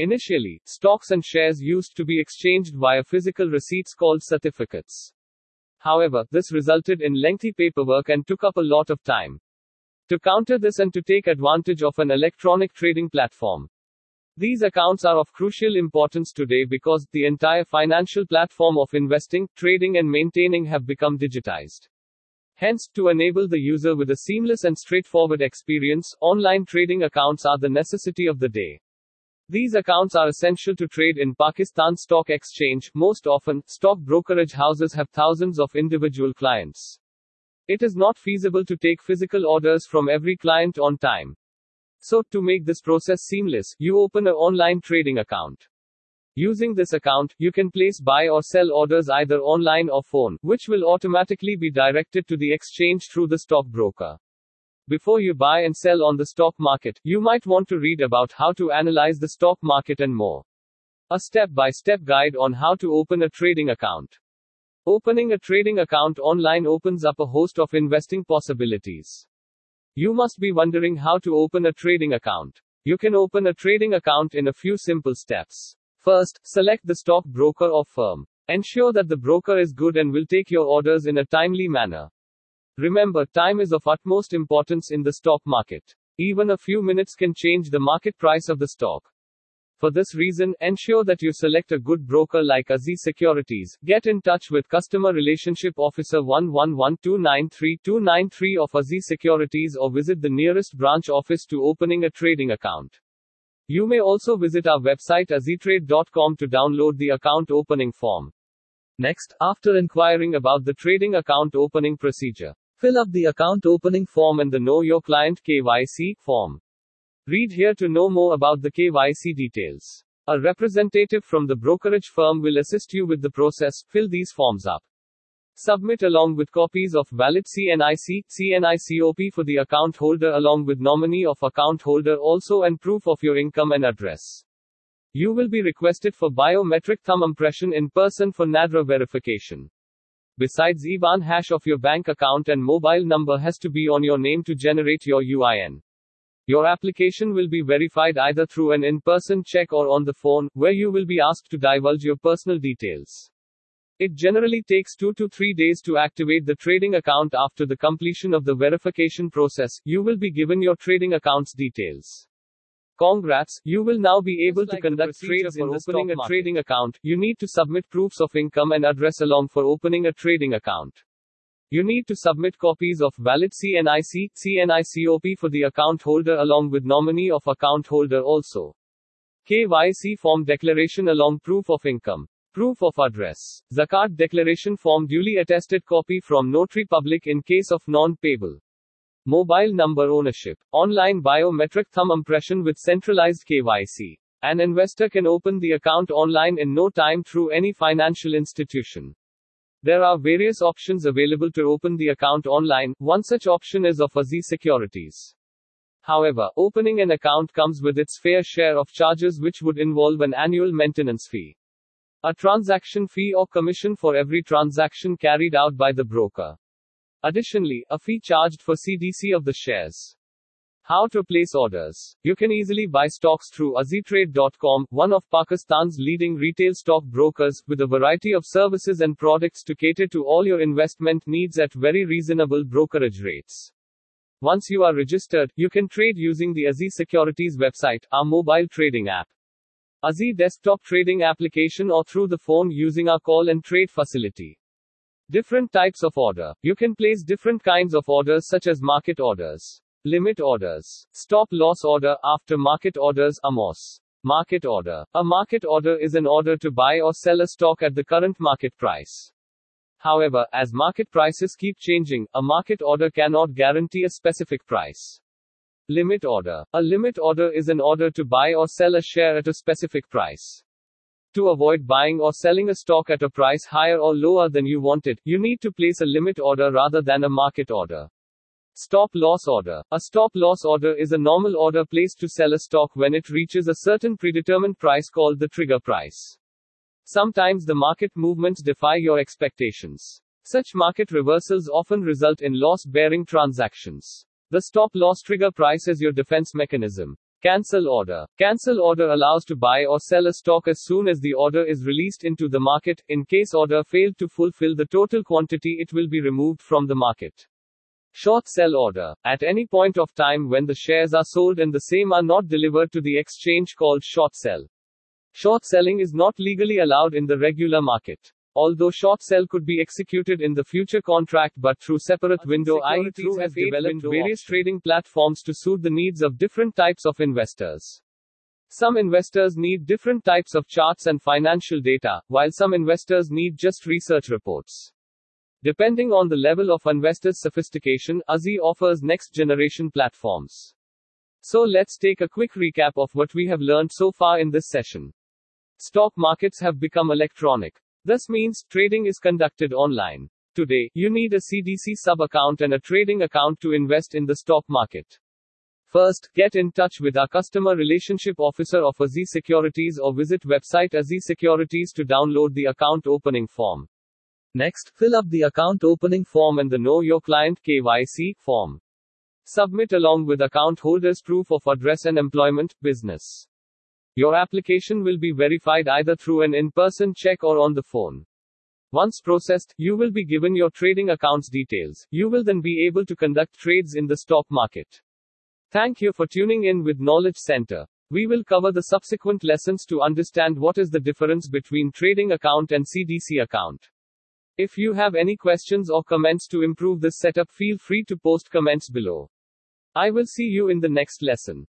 Initially, stocks and shares used to be exchanged via physical receipts called certificates. However, this resulted in lengthy paperwork and took up a lot of time. To counter this and to take advantage of an electronic trading platform, these accounts are of crucial importance today because the entire financial platform of investing, trading, and maintaining have become digitized. Hence, to enable the user with a seamless and straightforward experience, online trading accounts are the necessity of the day. These accounts are essential to trade in Pakistan Stock Exchange. Most often, stock brokerage houses have thousands of individual clients. It is not feasible to take physical orders from every client on time. So, to make this process seamless, you open an online trading account. Using this account, you can place buy or sell orders either online or phone, which will automatically be directed to the exchange through the stockbroker. Before you buy and sell on the stock market, you might want to read about how to analyze the stock market and more. A step by step guide on how to open a trading account. Opening a trading account online opens up a host of investing possibilities. You must be wondering how to open a trading account. You can open a trading account in a few simple steps. First, select the stock broker or firm. Ensure that the broker is good and will take your orders in a timely manner. Remember, time is of utmost importance in the stock market. Even a few minutes can change the market price of the stock. For this reason, ensure that you select a good broker like Aziz Securities. Get in touch with Customer Relationship Officer 111293 of Aziz Securities or visit the nearest branch office to opening a trading account. You may also visit our website aziztrade.com to download the account opening form. Next, after inquiring about the trading account opening procedure, Fill up the account opening form and the Know Your Client KYC form. Read here to know more about the KYC details. A representative from the brokerage firm will assist you with the process. Fill these forms up. Submit along with copies of valid CNIC, CNICOP for the account holder along with nominee of account holder also and proof of your income and address. You will be requested for biometric thumb impression in person for NADRA verification. Besides IBAN hash of your bank account and mobile number has to be on your name to generate your UIN. Your application will be verified either through an in-person check or on the phone, where you will be asked to divulge your personal details. It generally takes 2 to 3 days to activate the trading account after the completion of the verification process. You will be given your trading account's details. Congrats, you will now be able to conduct trades in opening a trading account. You need to submit proofs of income and address along for opening a trading account. You need to submit copies of valid CNIC, CNICOP for the account holder along with nominee of account holder also. KYC form declaration along proof of income. Proof of address. Zakat declaration form duly attested copy from notary public in case of non-payable. Mobile number ownership. Online biometric thumb impression with centralized KYC. An investor can open the account online in no time through any financial institution. There are various options available to open the account online. One such option is of Aziz Securities. However, opening an account comes with its fair share of charges which would involve an annual maintenance fee. A transaction fee or commission for every transaction carried out by the broker. Additionally, a fee charged for CDC of the shares. How to place orders. You can easily buy stocks through aziztrade.com, one of Pakistan's leading retail stock brokers, with a variety of services and products to cater to all your investment needs at very reasonable brokerage rates. Once you are registered, you can trade using the Aziz Securities website, our mobile trading app. Aziz desktop trading application or through the phone using our call and trade facility. Different types of order. You can place different kinds of orders such as market orders, limit orders, stop loss order, after market orders, AMOS. Market order. A market order is an order to buy or sell a stock at the current market price. However, as market prices keep changing, a market order cannot guarantee a specific price. Limit order. A limit order is an order to buy or sell a share at a specific price. To avoid buying or selling a stock at a price higher or lower than you want it, you need to place a limit order rather than a market order. Stop loss order. A stop loss order is a normal order placed to sell a stock when it reaches a certain predetermined price called the trigger price. Sometimes the market movements defy your expectations. Such market reversals often result in loss bearing transactions. The stop loss trigger price is your defense mechanism. Cancel order. Cancel order allows to buy or sell a stock as soon as the order is released into the market. In case order failed to fulfill the total quantity, it will be removed from the market. Short sell order. At any point of time when the shares are sold and the same are not delivered to the exchange called short sell. Short selling is not legally allowed in the regular market. Although short sell could be executed in the future contract but through separate window i.e. through have developed various trading platforms to suit the needs of different types of investors. Some investors need different types of charts and financial data, while some investors need just research reports. Depending on the level of investors' sophistication, AZI offers next generation platforms. So let's take a quick recap of what we have learned so far in this session. Stock markets have become electronic. This means trading is conducted online. Today, you need a CDC sub account and a trading account to invest in the stock market. First, get in touch with our customer relationship officer of Aziz Securities or visit website Aziz Securities to download the account opening form. Next, fill up the account opening form and the Know Your Client KYC form. Submit along with account holder's proof of address and employment, business. Your application will be verified either through an in person check or on the phone. Once processed, you will be given your trading account's details. You will then be able to conduct trades in the stock market. Thank you for tuning in with Knowledge Center. We will cover the subsequent lessons to understand what is the difference between trading account and CDC account. If you have any questions or comments to improve this setup, feel free to post comments below. I will see you in the next lesson.